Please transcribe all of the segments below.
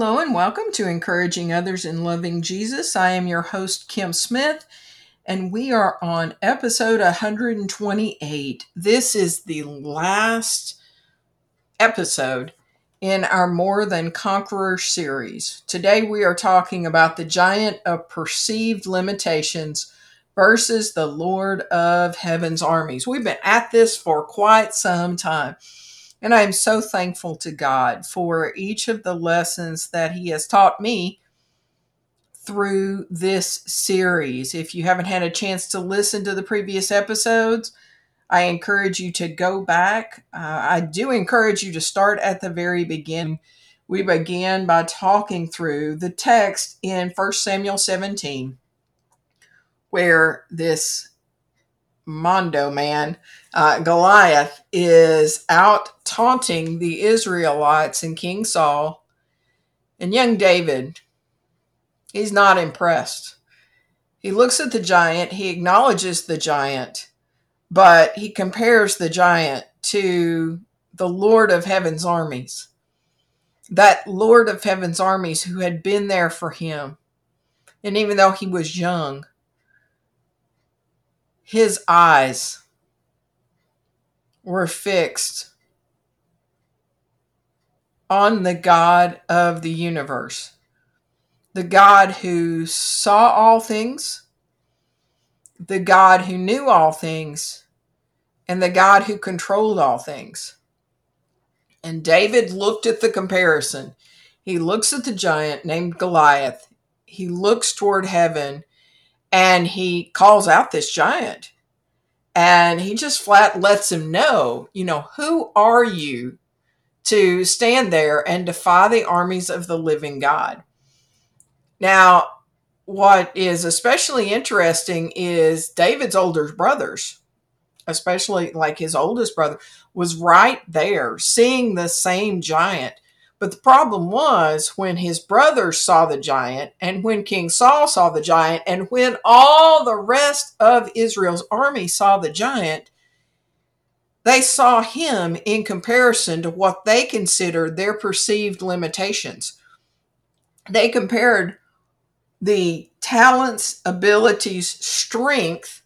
Hello and welcome to Encouraging Others in Loving Jesus. I am your host, Kim Smith, and we are on episode 128. This is the last episode in our More Than Conqueror series. Today we are talking about the giant of perceived limitations versus the Lord of Heaven's armies. We've been at this for quite some time. And I am so thankful to God for each of the lessons that He has taught me through this series. If you haven't had a chance to listen to the previous episodes, I encourage you to go back. Uh, I do encourage you to start at the very beginning. We began by talking through the text in 1 Samuel 17, where this Mondo man, uh, Goliath, is out taunting the Israelites and King Saul. And young David, he's not impressed. He looks at the giant, he acknowledges the giant, but he compares the giant to the Lord of Heaven's armies. That Lord of Heaven's armies who had been there for him. And even though he was young, his eyes were fixed on the God of the universe, the God who saw all things, the God who knew all things, and the God who controlled all things. And David looked at the comparison. He looks at the giant named Goliath. He looks toward heaven and he calls out this giant and he just flat lets him know, you know, who are you to stand there and defy the armies of the living God? Now, what is especially interesting is David's older brothers, especially like his oldest brother, was right there seeing the same giant but the problem was when his brothers saw the giant, and when King Saul saw the giant, and when all the rest of Israel's army saw the giant, they saw him in comparison to what they considered their perceived limitations. They compared the talents, abilities, strength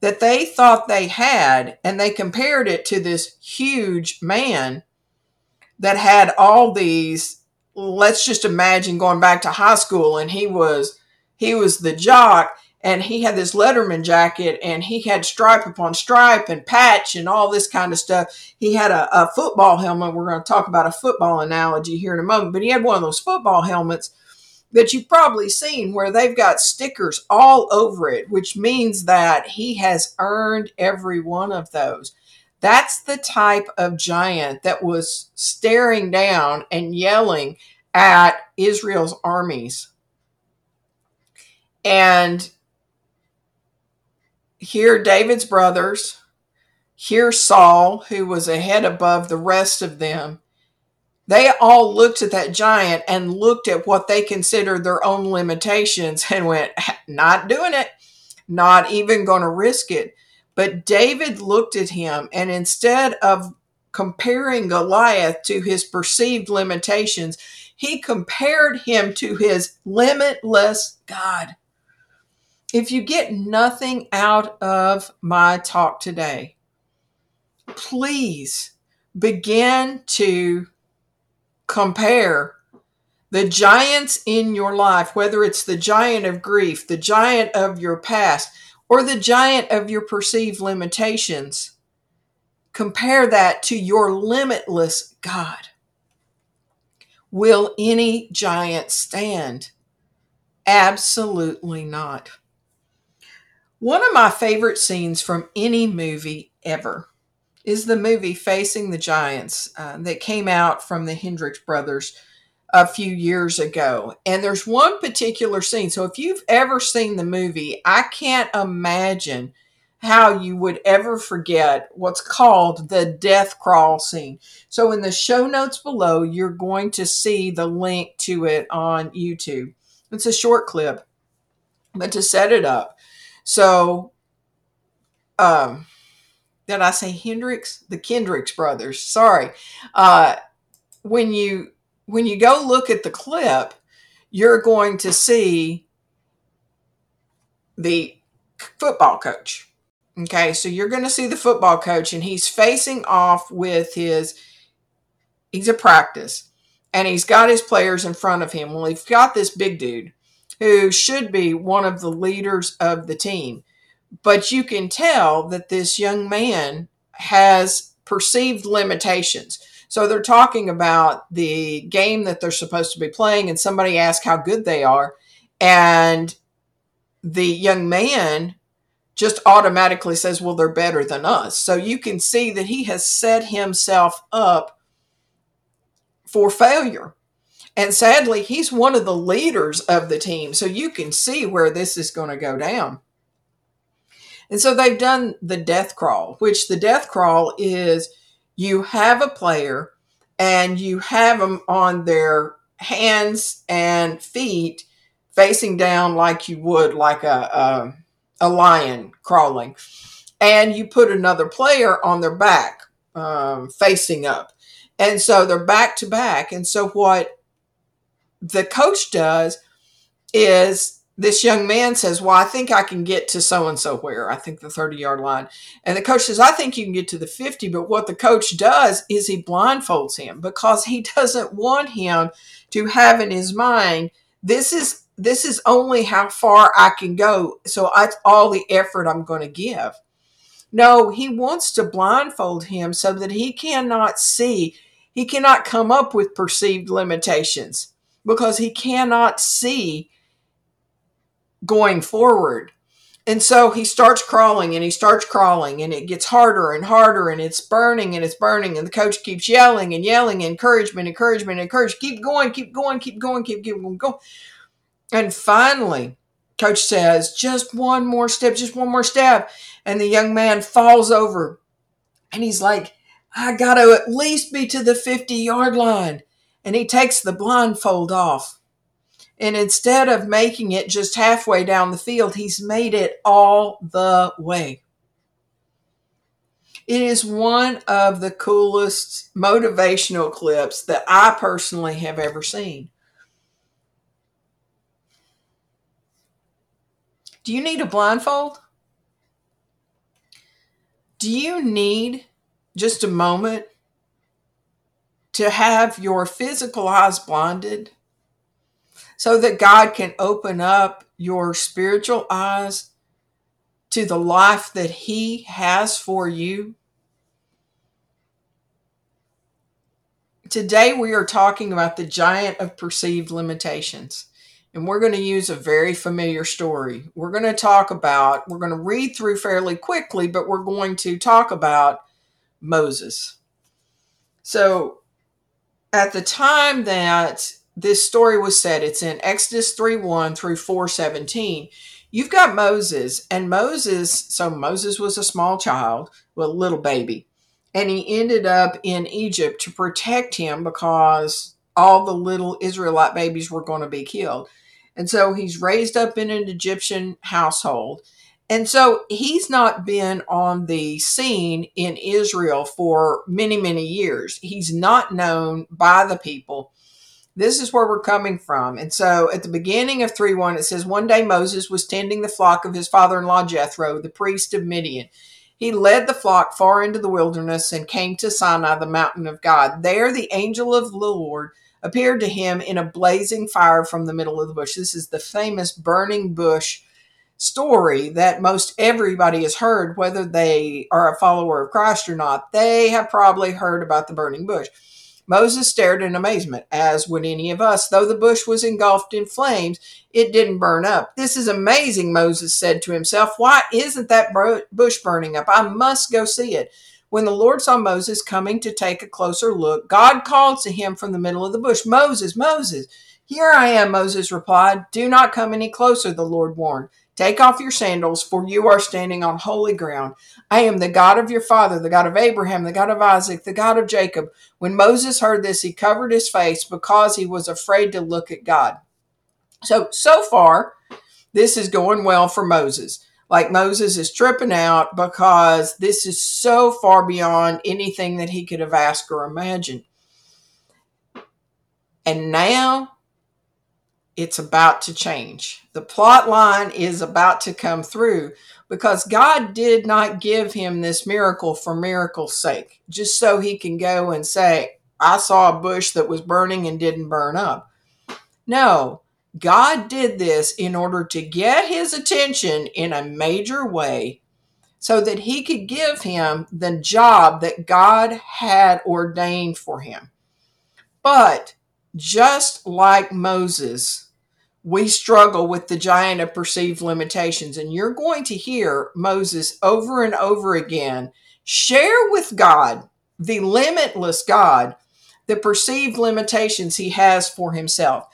that they thought they had, and they compared it to this huge man that had all these let's just imagine going back to high school and he was he was the jock and he had this letterman jacket and he had stripe upon stripe and patch and all this kind of stuff. He had a, a football helmet. We're going to talk about a football analogy here in a moment but he had one of those football helmets that you've probably seen where they've got stickers all over it which means that he has earned every one of those that's the type of giant that was staring down and yelling at Israel's armies. And here, David's brothers, here, Saul, who was a head above the rest of them, they all looked at that giant and looked at what they considered their own limitations and went, Not doing it, not even going to risk it. But David looked at him and instead of comparing Goliath to his perceived limitations, he compared him to his limitless God. If you get nothing out of my talk today, please begin to compare the giants in your life, whether it's the giant of grief, the giant of your past, or the giant of your perceived limitations. Compare that to your limitless God. Will any giant stand? Absolutely not. One of my favorite scenes from any movie ever is the movie Facing the Giants uh, that came out from the Hendricks brothers a few years ago. And there's one particular scene. So if you've ever seen the movie, I can't imagine how you would ever forget what's called the death crawl scene. So in the show notes below, you're going to see the link to it on YouTube. It's a short clip, but to set it up. So, um, did I say Hendrix? The Kendricks brothers. Sorry. Uh, when you when you go look at the clip, you're going to see the football coach. Okay, so you're going to see the football coach, and he's facing off with his, he's a practice, and he's got his players in front of him. Well, he's got this big dude who should be one of the leaders of the team. But you can tell that this young man has perceived limitations. So they're talking about the game that they're supposed to be playing, and somebody asks how good they are. And the young man just automatically says, Well, they're better than us. So you can see that he has set himself up for failure. And sadly, he's one of the leaders of the team. So you can see where this is going to go down. And so they've done the death crawl, which the death crawl is you have a player and you have them on their hands and feet facing down like you would like a, a, a lion crawling. And you put another player on their back um, facing up. And so they're back to back. And so what the coach does is this young man says, Well, I think I can get to so and so where, I think the 30 yard line. And the coach says, I think you can get to the 50. But what the coach does is he blindfolds him because he doesn't want him to have in his mind, this is this is only how far I can go. So that's all the effort I'm going to give. No, he wants to blindfold him so that he cannot see, he cannot come up with perceived limitations because he cannot see going forward. And so he starts crawling and he starts crawling and it gets harder and harder and it's burning and it's burning and the coach keeps yelling and yelling encouragement, encouragement, encouragement. Keep going, keep going, keep going, keep, going, go. And finally, coach says, just one more step, just one more step. And the young man falls over and he's like, I got to at least be to the 50 yard line. And he takes the blindfold off and instead of making it just halfway down the field, he's made it all the way. It is one of the coolest motivational clips that I personally have ever seen. Do you need a blindfold? Do you need just a moment to have your physical eyes blinded so that God can open up your spiritual eyes to the life that He has for you. Today, we are talking about the giant of perceived limitations. And we're going to use a very familiar story. We're going to talk about, we're going to read through fairly quickly, but we're going to talk about Moses. So, at the time that this story was said. It's in Exodus 3 1 through 417. You've got Moses, and Moses, so Moses was a small child, well, a little baby, and he ended up in Egypt to protect him because all the little Israelite babies were going to be killed. And so he's raised up in an Egyptian household. And so he's not been on the scene in Israel for many, many years. He's not known by the people this is where we're coming from. And so at the beginning of 3 1, it says, One day Moses was tending the flock of his father in law Jethro, the priest of Midian. He led the flock far into the wilderness and came to Sinai, the mountain of God. There, the angel of the Lord appeared to him in a blazing fire from the middle of the bush. This is the famous burning bush story that most everybody has heard, whether they are a follower of Christ or not. They have probably heard about the burning bush. Moses stared in amazement, as would any of us. Though the bush was engulfed in flames, it didn't burn up. This is amazing, Moses said to himself. Why isn't that bush burning up? I must go see it. When the Lord saw Moses coming to take a closer look, God called to him from the middle of the bush, Moses, Moses. Here I am, Moses replied. Do not come any closer, the Lord warned. Take off your sandals, for you are standing on holy ground. I am the God of your father, the God of Abraham, the God of Isaac, the God of Jacob. When Moses heard this, he covered his face because he was afraid to look at God. So, so far, this is going well for Moses. Like Moses is tripping out because this is so far beyond anything that he could have asked or imagined. And now it's about to change. The plot line is about to come through because God did not give him this miracle for miracle's sake, just so he can go and say, I saw a bush that was burning and didn't burn up. No, God did this in order to get his attention in a major way so that he could give him the job that God had ordained for him. But just like Moses, we struggle with the giant of perceived limitations. And you're going to hear Moses over and over again share with God, the limitless God, the perceived limitations he has for himself.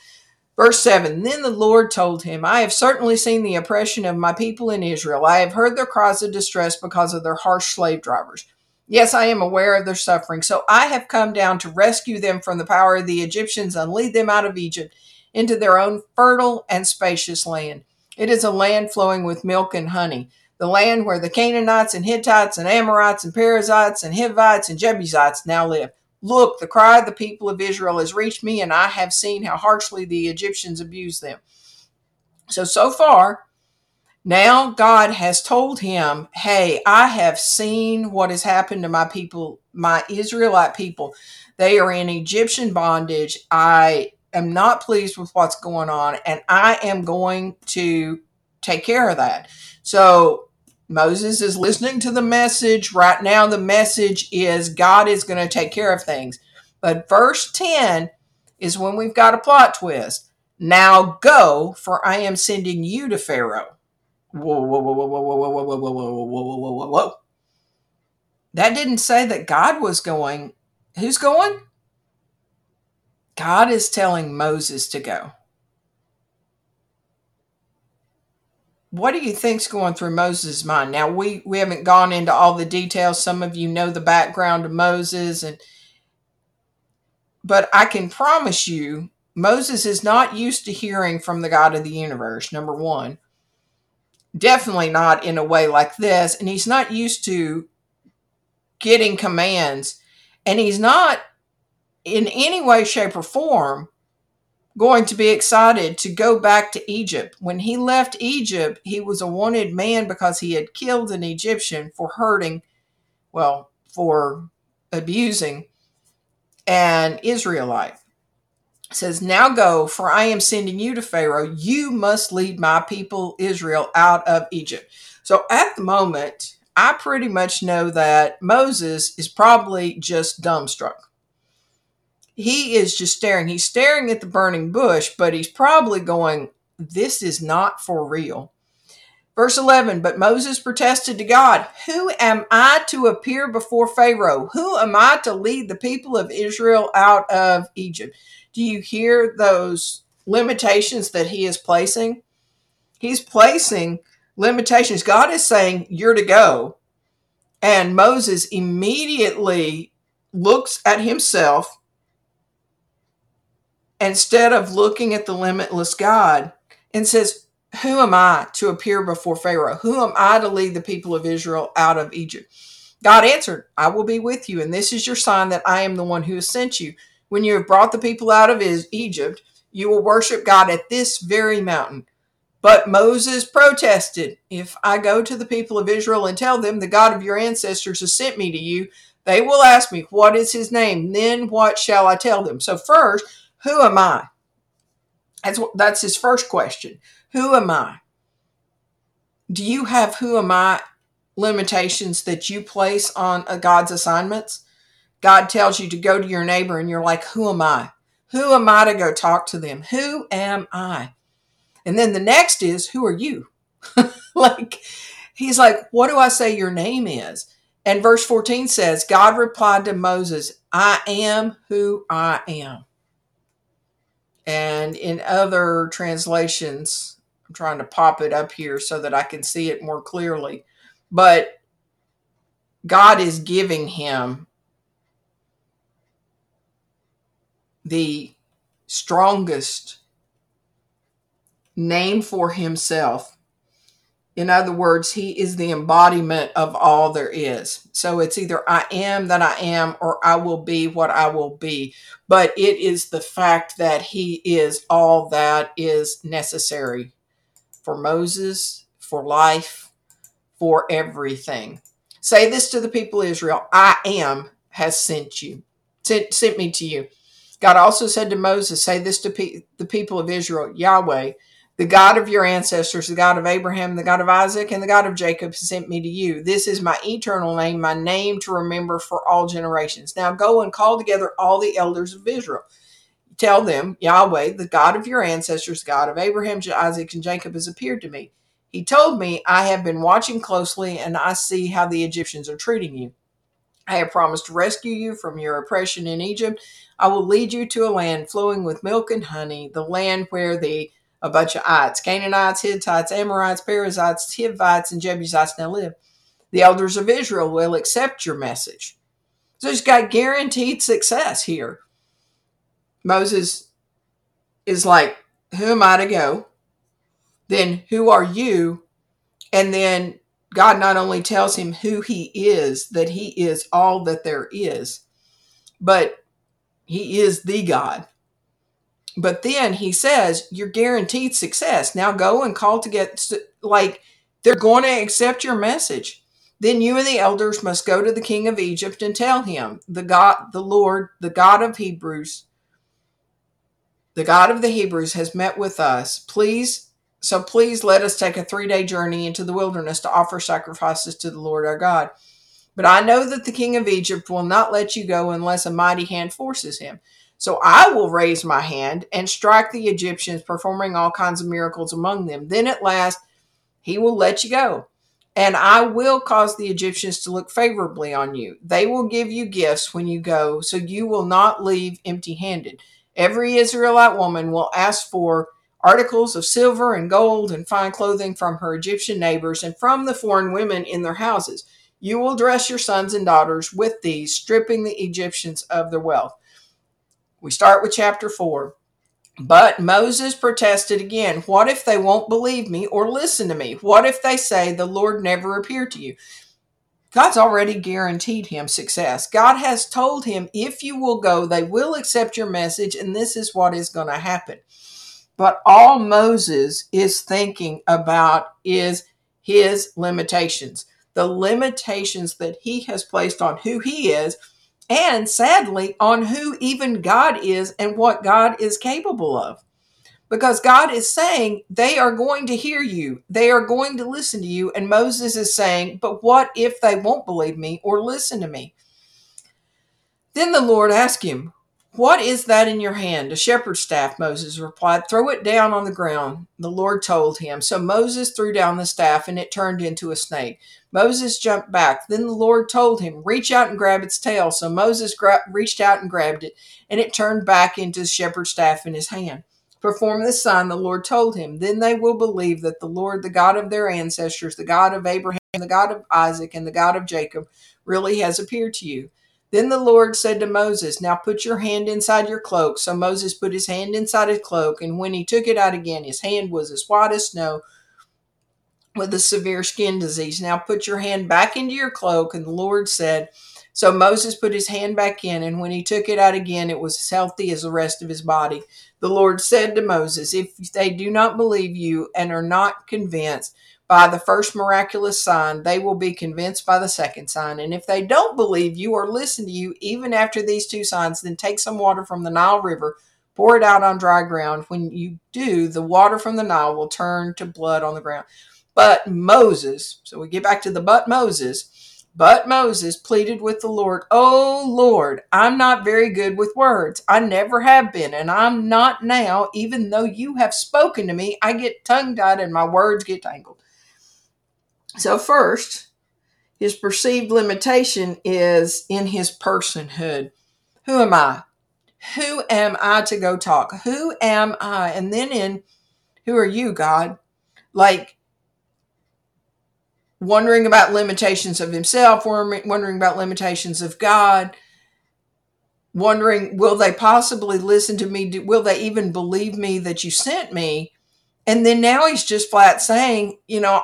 Verse 7 Then the Lord told him, I have certainly seen the oppression of my people in Israel. I have heard their cries of distress because of their harsh slave drivers. Yes, I am aware of their suffering. So I have come down to rescue them from the power of the Egyptians and lead them out of Egypt into their own fertile and spacious land. It is a land flowing with milk and honey, the land where the Canaanites and Hittites and Amorites and Perizzites and Hivites and Jebusites now live. Look, the cry of the people of Israel has reached me, and I have seen how harshly the Egyptians abuse them. So, so far, now God has told him, Hey, I have seen what has happened to my people, my Israelite people. They are in Egyptian bondage. I am not pleased with what's going on, and I am going to take care of that. So, Moses is listening to the message. Right now, the message is God is going to take care of things. But verse 10 is when we've got a plot twist. Now go, for I am sending you to Pharaoh. Whoa, whoa, whoa, whoa, whoa, whoa, whoa, whoa, whoa, whoa, whoa, whoa, whoa, whoa. That didn't say that God was going. Who's going? God is telling Moses to go. what do you think's going through Moses' mind? Now we we haven't gone into all the details. Some of you know the background of Moses and but I can promise you Moses is not used to hearing from the God of the universe, number 1. Definitely not in a way like this, and he's not used to getting commands, and he's not in any way shape or form going to be excited to go back to Egypt. When he left Egypt, he was a wanted man because he had killed an Egyptian for hurting, well, for abusing an Israelite. It says, Now go, for I am sending you to Pharaoh. You must lead my people Israel out of Egypt. So at the moment, I pretty much know that Moses is probably just dumbstruck he is just staring. He's staring at the burning bush, but he's probably going, This is not for real. Verse 11, but Moses protested to God, Who am I to appear before Pharaoh? Who am I to lead the people of Israel out of Egypt? Do you hear those limitations that he is placing? He's placing limitations. God is saying, You're to go. And Moses immediately looks at himself instead of looking at the limitless God and says, Who am I to appear before Pharaoh? Who am I to lead the people of Israel out of Egypt? God answered, I will be with you, and this is your sign that I am the one who has sent you. When you have brought the people out of Egypt, you will worship God at this very mountain. But Moses protested, If I go to the people of Israel and tell them the God of your ancestors has sent me to you, they will ask me, What is his name? Then what shall I tell them? So, first, who am I? That's, that's his first question. Who am I? Do you have who am I limitations that you place on uh, God's assignments? God tells you to go to your neighbor and you're like, who am I? Who am I to go talk to them? Who am I? And then the next is, who are you? like, he's like, what do I say your name is? And verse 14 says, God replied to Moses, I am who I am. And in other translations, I'm trying to pop it up here so that I can see it more clearly. But God is giving him the strongest name for himself In other words, he is the embodiment of all there is. So it's either I am that I am or I will be what I will be. But it is the fact that he is all that is necessary for Moses, for life, for everything. Say this to the people of Israel I am has sent you, sent, sent me to you. God also said to Moses, Say this to pe- the people of Israel Yahweh, the God of your ancestors, the God of Abraham, the God of Isaac, and the God of Jacob sent me to you. This is my eternal name, my name to remember for all generations. Now go and call together all the elders of Israel. Tell them, Yahweh, the God of your ancestors, God of Abraham, Isaac, and Jacob, has appeared to me. He told me, I have been watching closely, and I see how the Egyptians are treating you. I have promised to rescue you from your oppression in Egypt. I will lead you to a land flowing with milk and honey, the land where the a bunch of ites, Canaanites, Hittites, Amorites, Perizzites, Hivites, and Jebusites now live. The elders of Israel will accept your message. So he's got guaranteed success here. Moses is like, Who am I to go? Then who are you? And then God not only tells him who he is, that he is all that there is, but he is the God. But then he says, You're guaranteed success. Now go and call to get, like, they're going to accept your message. Then you and the elders must go to the king of Egypt and tell him, The God, the Lord, the God of Hebrews, the God of the Hebrews has met with us. Please, so please let us take a three day journey into the wilderness to offer sacrifices to the Lord our God. But I know that the king of Egypt will not let you go unless a mighty hand forces him. So I will raise my hand and strike the Egyptians, performing all kinds of miracles among them. Then at last he will let you go. And I will cause the Egyptians to look favorably on you. They will give you gifts when you go, so you will not leave empty handed. Every Israelite woman will ask for articles of silver and gold and fine clothing from her Egyptian neighbors and from the foreign women in their houses. You will dress your sons and daughters with these, stripping the Egyptians of their wealth. We start with chapter 4. But Moses protested again. What if they won't believe me or listen to me? What if they say the Lord never appeared to you? God's already guaranteed him success. God has told him if you will go, they will accept your message, and this is what is going to happen. But all Moses is thinking about is his limitations, the limitations that he has placed on who he is and sadly on who even God is and what God is capable of. Because God is saying they are going to hear you, they are going to listen to you. And Moses is saying, But what if they won't believe me or listen to me? Then the Lord asked him, What is that in your hand? A shepherd's staff, Moses replied. Throw it down on the ground, the Lord told him. So Moses threw down the staff, and it turned into a snake. Moses jumped back. Then the Lord told him, Reach out and grab its tail. So Moses gra- reached out and grabbed it, and it turned back into the shepherd's staff in his hand. Perform this sign, the Lord told him. Then they will believe that the Lord, the God of their ancestors, the God of Abraham, the God of Isaac, and the God of Jacob, really has appeared to you. Then the Lord said to Moses, Now put your hand inside your cloak. So Moses put his hand inside his cloak, and when he took it out again, his hand was as white as snow with a severe skin disease. Now put your hand back into your cloak. And the Lord said, So Moses put his hand back in, and when he took it out again, it was as healthy as the rest of his body. The Lord said to Moses, If they do not believe you and are not convinced by the first miraculous sign, they will be convinced by the second sign. And if they don't believe you or listen to you, even after these two signs, then take some water from the Nile River pour it out on dry ground. When you do, the water from the Nile will turn to blood on the ground. But Moses, so we get back to the but Moses, but Moses pleaded with the Lord, Oh Lord, I'm not very good with words. I never have been, and I'm not now, even though you have spoken to me. I get tongue tied and my words get tangled. So, first, his perceived limitation is in his personhood. Who am I? Who am I to go talk? Who am I? And then in who are you, God? Like wondering about limitations of himself, wondering about limitations of God, wondering, will they possibly listen to me? Will they even believe me that you sent me? And then now he's just flat saying, you know,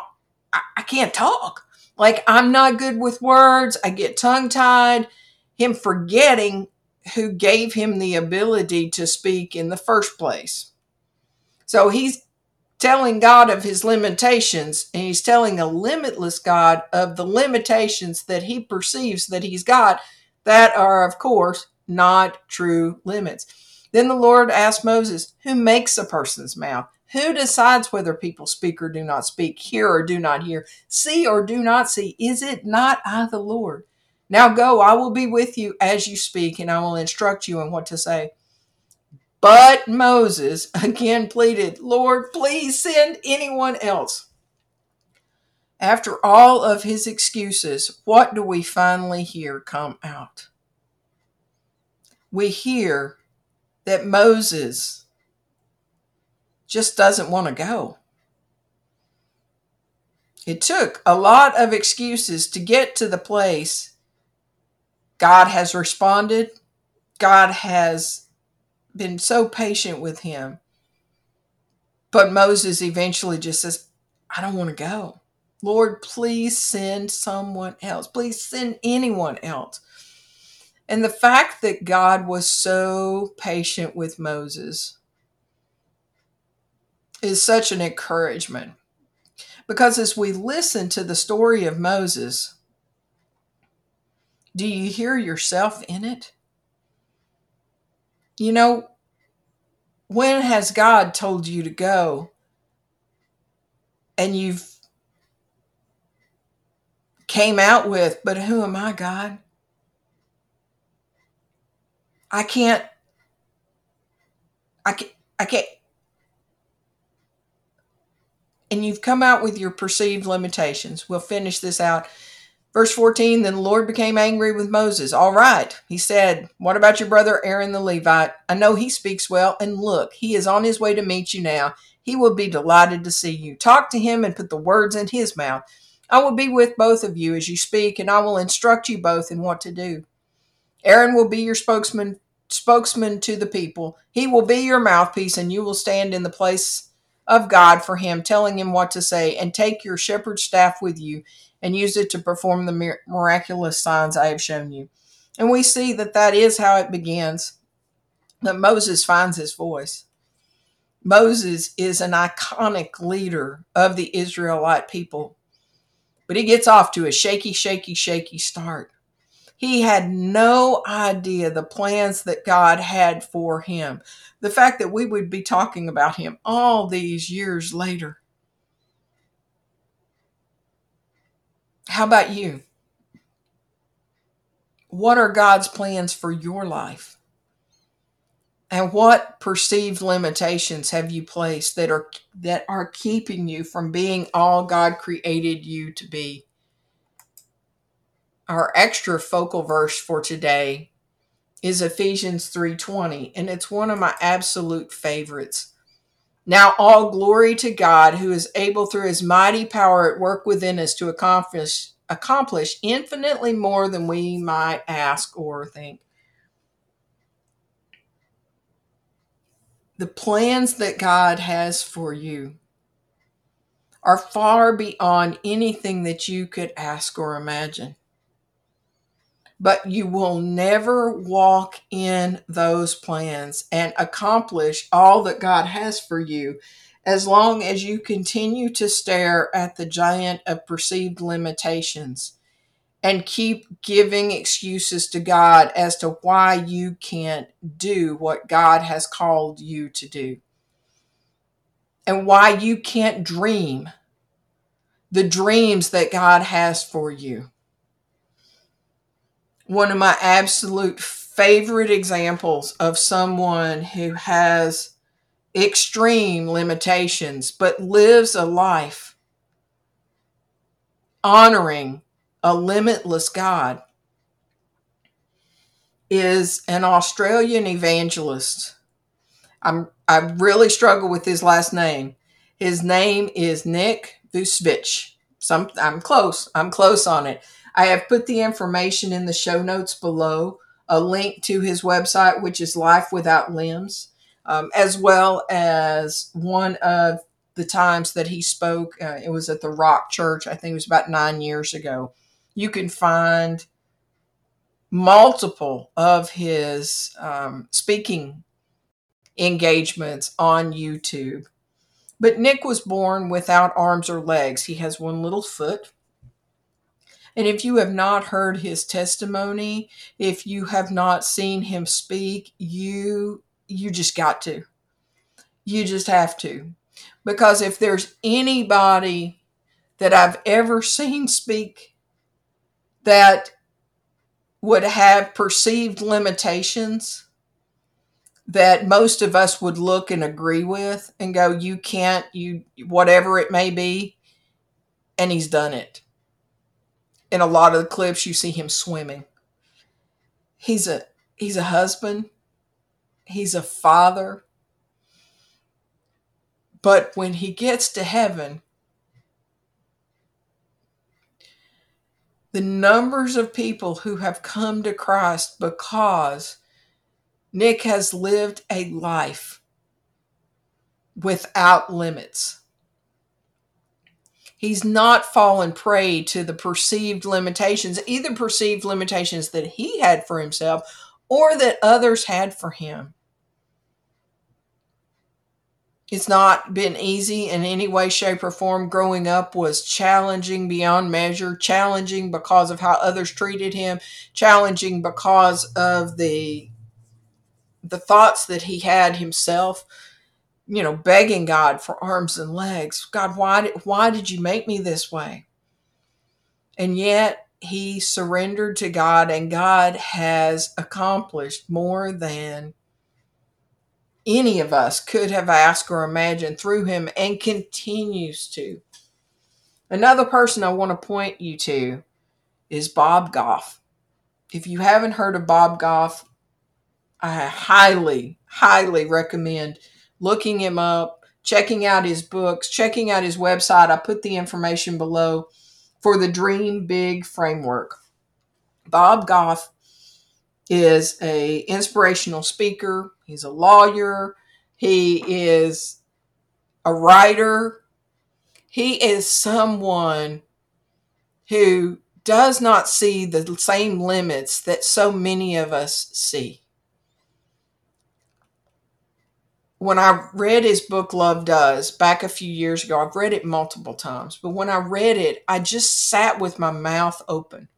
I, I can't talk. Like I'm not good with words. I get tongue tied. Him forgetting who gave him the ability to speak in the first place. So he's telling God of his limitations, and he's telling a limitless God of the limitations that he perceives that he's got that are, of course, not true limits. Then the Lord asked Moses, Who makes a person's mouth? Who decides whether people speak or do not speak, hear or do not hear, see or do not see? Is it not I, the Lord? Now go, I will be with you as you speak, and I will instruct you in what to say. But Moses again pleaded, Lord, please send anyone else. After all of his excuses, what do we finally hear come out? We hear that Moses just doesn't want to go. It took a lot of excuses to get to the place God has responded. God has been so patient with him. But Moses eventually just says, I don't want to go. Lord, please send someone else. Please send anyone else. And the fact that God was so patient with Moses is such an encouragement. Because as we listen to the story of Moses, do you hear yourself in it? You know, when has God told you to go and you've came out with, but who am I, God? I can't, I can't, I can't. And you've come out with your perceived limitations. We'll finish this out Verse 14 Then the Lord became angry with Moses. All right, he said, What about your brother Aaron the Levite? I know he speaks well, and look, he is on his way to meet you now. He will be delighted to see you. Talk to him and put the words in his mouth. I will be with both of you as you speak, and I will instruct you both in what to do. Aaron will be your spokesman spokesman to the people. He will be your mouthpiece, and you will stand in the place of God for him, telling him what to say, and take your shepherd's staff with you and use it to perform the miraculous signs I have shown you. And we see that that is how it begins that Moses finds his voice. Moses is an iconic leader of the Israelite people, but he gets off to a shaky, shaky, shaky start. He had no idea the plans that God had for him. The fact that we would be talking about him all these years later. How about you? What are God's plans for your life? And what perceived limitations have you placed that are that are keeping you from being all God created you to be? Our extra focal verse for today is Ephesians 3:20 and it's one of my absolute favorites. Now, all glory to God who is able through his mighty power at work within us to accomplish, accomplish infinitely more than we might ask or think. The plans that God has for you are far beyond anything that you could ask or imagine but you will never walk in those plans and accomplish all that God has for you as long as you continue to stare at the giant of perceived limitations and keep giving excuses to God as to why you can't do what God has called you to do and why you can't dream the dreams that God has for you one of my absolute favorite examples of someone who has extreme limitations but lives a life honoring a limitless God is an Australian evangelist. I'm I really struggle with his last name. His name is Nick Vucevic. Some I'm close. I'm close on it. I have put the information in the show notes below, a link to his website, which is Life Without Limbs, um, as well as one of the times that he spoke. Uh, it was at the Rock Church. I think it was about nine years ago. You can find multiple of his um, speaking engagements on YouTube. But Nick was born without arms or legs. He has one little foot. And if you have not heard his testimony, if you have not seen him speak, you you just got to. You just have to. Because if there's anybody that I've ever seen speak that would have perceived limitations that most of us would look and agree with and go, you can't, you, whatever it may be. And he's done it. In a lot of the clips, you see him swimming. He's a, he's a husband. He's a father. But when he gets to heaven, the numbers of people who have come to Christ because Nick has lived a life without limits. He's not fallen prey to the perceived limitations, either perceived limitations that he had for himself or that others had for him. It's not been easy in any way, shape, or form. Growing up was challenging beyond measure, challenging because of how others treated him, challenging because of the the thoughts that he had himself, you know, begging God for arms and legs. God, why did, why did you make me this way? And yet he surrendered to God, and God has accomplished more than any of us could have asked or imagined through him and continues to. Another person I want to point you to is Bob Goff. If you haven't heard of Bob Goff, I highly, highly recommend looking him up, checking out his books, checking out his website. I put the information below for the Dream Big framework. Bob Goff is a inspirational speaker. He's a lawyer. He is a writer. He is someone who does not see the same limits that so many of us see. When I read his book, Love Does, back a few years ago, I've read it multiple times, but when I read it, I just sat with my mouth open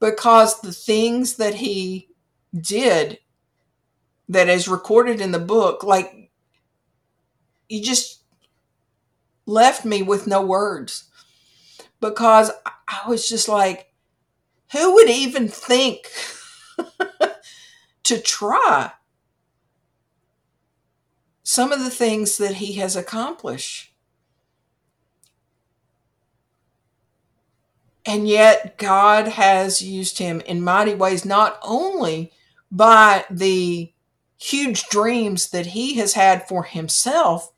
because the things that he did that is recorded in the book, like, you just left me with no words because I was just like, who would even think to try some of the things that he has accomplished? And yet, God has used him in mighty ways, not only by the huge dreams that he has had for himself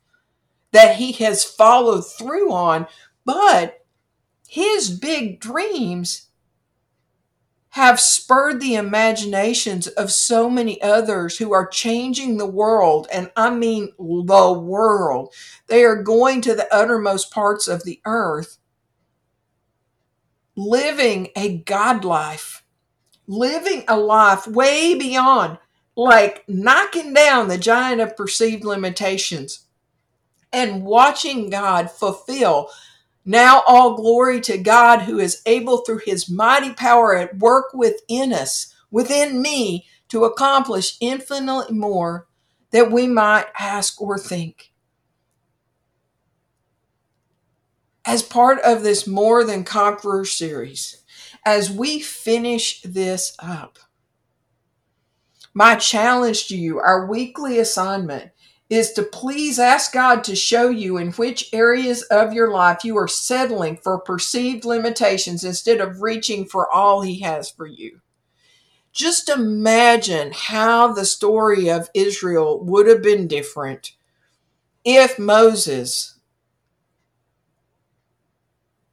that he has followed through on, but his big dreams have spurred the imaginations of so many others who are changing the world. And I mean the world. They are going to the uttermost parts of the earth, living a God life, living a life way beyond like knocking down the giant of perceived limitations and watching God fulfill. Now, all glory to God who is able through his mighty power at work within us, within me, to accomplish infinitely more that we might ask or think. As part of this More Than Conqueror series, as we finish this up, my challenge to you, our weekly assignment, is to please ask God to show you in which areas of your life you are settling for perceived limitations instead of reaching for all He has for you. Just imagine how the story of Israel would have been different if Moses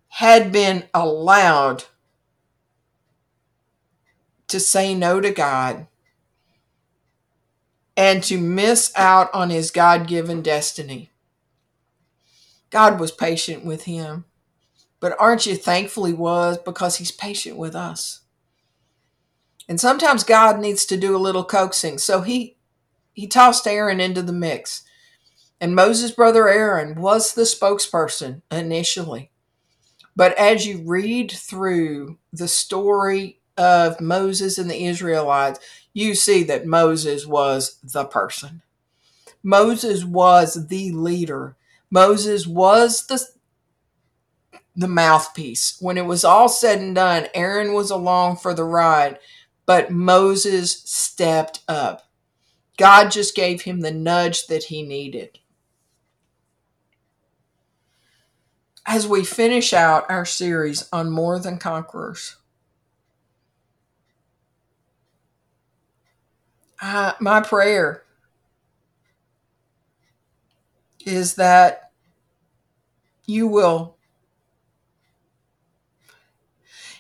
had been allowed to say no to God and to miss out on his God given destiny. God was patient with him. But aren't you thankful he was because he's patient with us? And sometimes God needs to do a little coaxing. So he he tossed Aaron into the mix. And Moses' brother Aaron was the spokesperson initially. But as you read through the story of Moses and the Israelites, you see that Moses was the person. Moses was the leader. Moses was the the mouthpiece. When it was all said and done, Aaron was along for the ride, but Moses stepped up. God just gave him the nudge that he needed. As we finish out our series on More Than Conquerors, I, my prayer is that you will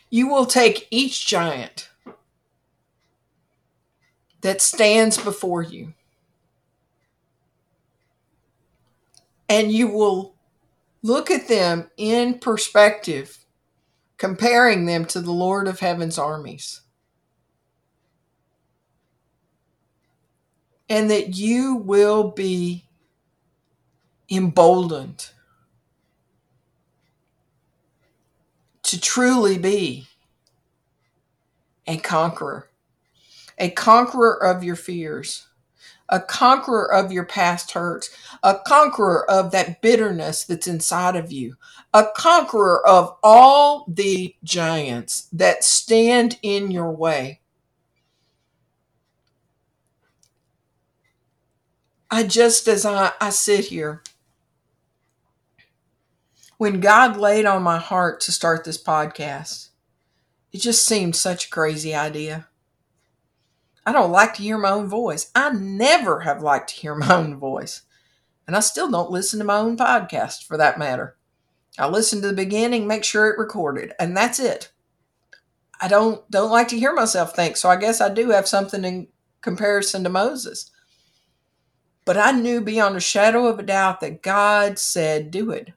you will take each giant that stands before you and you will look at them in perspective comparing them to the Lord of heaven's armies and that you will be emboldened to truly be a conqueror, a conqueror of your fears, a conqueror of your past hurts, a conqueror of that bitterness that's inside of you, a conqueror of all the giants that stand in your way. I just, as I, I sit here, when God laid on my heart to start this podcast, it just seemed such a crazy idea. I don't like to hear my own voice. I never have liked to hear my own voice. And I still don't listen to my own podcast for that matter. I listen to the beginning, make sure it recorded, and that's it. I don't don't like to hear myself think, so I guess I do have something in comparison to Moses. But I knew beyond a shadow of a doubt that God said, do it.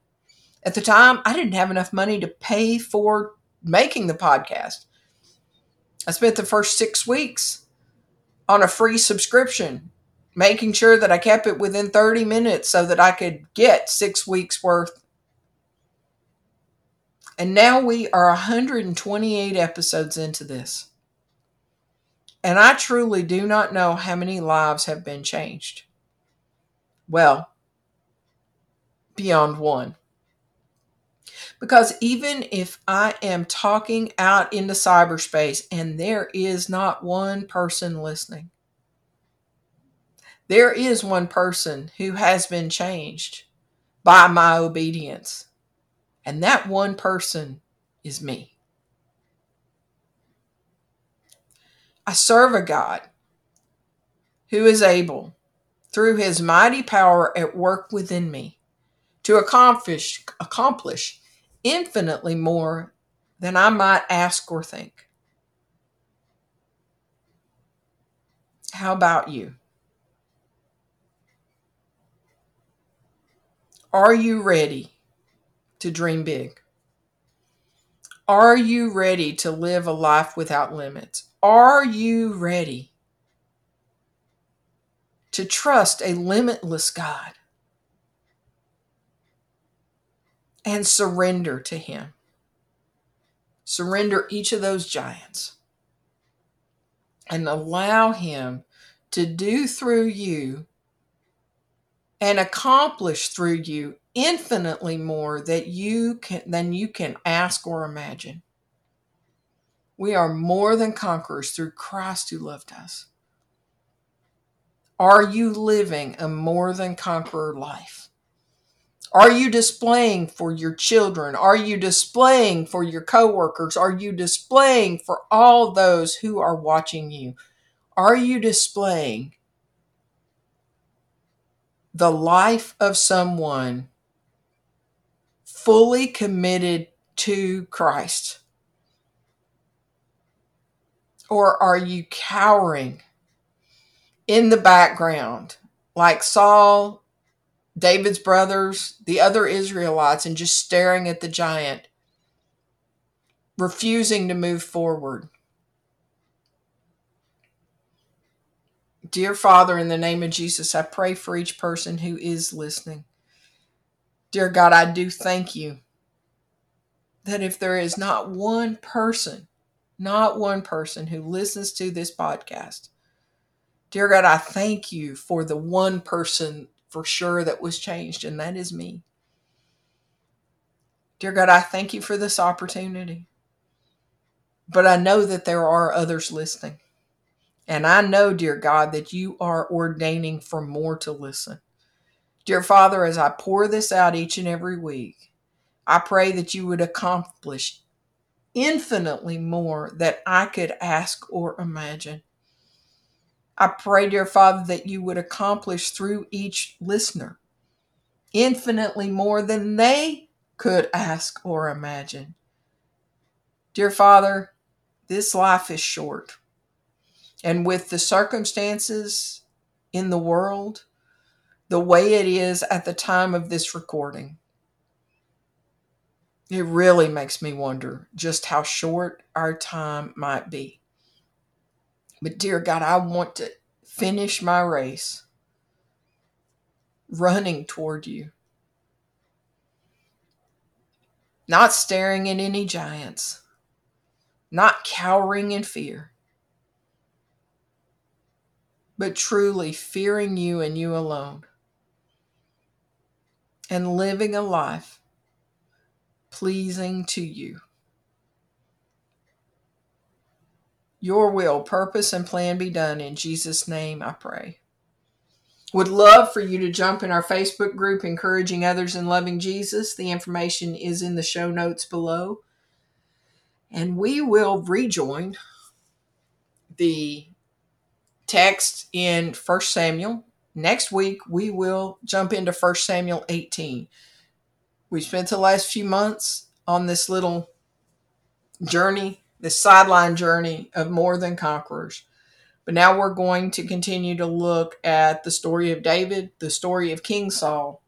At the time, I didn't have enough money to pay for making the podcast. I spent the first six weeks on a free subscription, making sure that I kept it within 30 minutes so that I could get six weeks worth. And now we are 128 episodes into this. And I truly do not know how many lives have been changed. Well, beyond one. Because even if I am talking out into cyberspace and there is not one person listening, there is one person who has been changed by my obedience. And that one person is me. I serve a God who is able through his mighty power at work within me to accomplish, accomplish infinitely more than I might ask or think. How about you? Are you ready to dream big? Are you ready to live a life without limits? Are you ready to trust a limitless God and surrender to Him. Surrender each of those giants and allow Him to do through you and accomplish through you infinitely more that you can than you can ask or imagine. We are more than conquerors through Christ who loved us. Are you living a more than conqueror life? Are you displaying for your children? Are you displaying for your coworkers? Are you displaying for all those who are watching you? Are you displaying the life of someone fully committed to Christ? Or are you cowering in the background, like Saul David's brothers, the other Israelites, and just staring at the giant, refusing to move forward. Dear Father, in the name of Jesus, I pray for each person who is listening. Dear God, I do thank you that if there is not one person, not one person who listens to this podcast, dear God, I thank you for the one person for sure that was changed, and that is me. Dear God, I thank you for this opportunity. But I know that there are others listening. And I know, dear God, that you are ordaining for more to listen. Dear Father, as I pour this out each and every week, I pray that you would accomplish infinitely more that I could ask or imagine. I pray, dear Father, that you would accomplish through each listener infinitely more than they could ask or imagine. Dear Father, this life is short. And with the circumstances in the world, the way it is at the time of this recording, it really makes me wonder just how short our time might be. But, dear God, I want to finish my race running toward you, not staring at any giants, not cowering in fear. But truly fearing you and you alone, and living a life pleasing to you. Your will, purpose, and plan be done. In Jesus' name, I pray. Would love for you to jump in our Facebook group, Encouraging Others in Loving Jesus. The information is in the show notes below. And we will rejoin the text in First Samuel. Next week, we will jump into First Samuel 18. We spent the last few months on this little journey, this sideline journey of more than conquerors. But now we're going to continue to look at the story of David, the story of King Saul,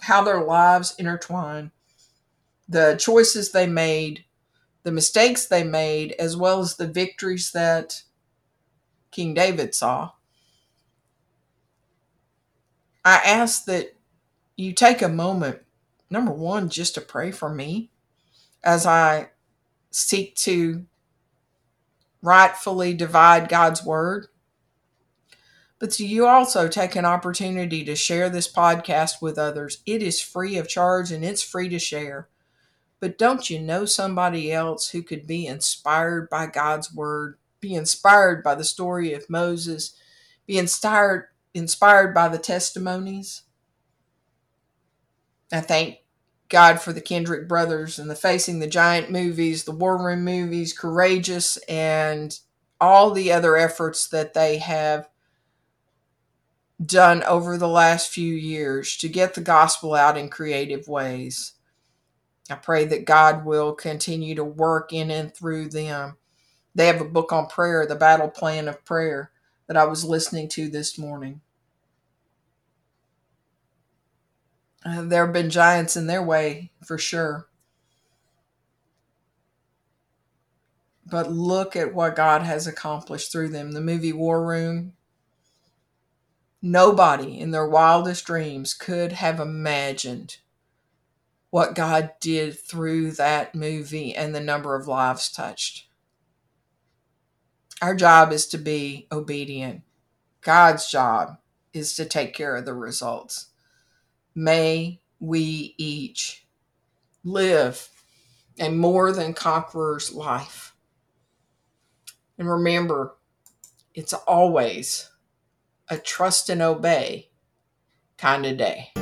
how their lives intertwine, the choices they made, the mistakes they made, as well as the victories that King David saw. I ask that you take a moment, number one, just to pray for me as I seek to rightfully divide God's word. But do you also take an opportunity to share this podcast with others. It is free of charge and it's free to share. But don't you know somebody else who could be inspired by God's word be inspired by the story of Moses, be inspired inspired by the testimonies. I thank God for the Kendrick brothers and the Facing the Giant movies, the War Room movies, Courageous, and all the other efforts that they have done over the last few years to get the gospel out in creative ways. I pray that God will continue to work in and through them they have a book on prayer, the battle plan of prayer, that I was listening to this morning. Uh, there have been giants in their way for sure. But look at what God has accomplished through them. The movie War Room. Nobody in their wildest dreams could have imagined what God did through that movie and the number of lives touched. Our job is to be obedient. God's job is to take care of the results. May we each live a more than conqueror's life. And remember, it's always a trust and obey kind of day.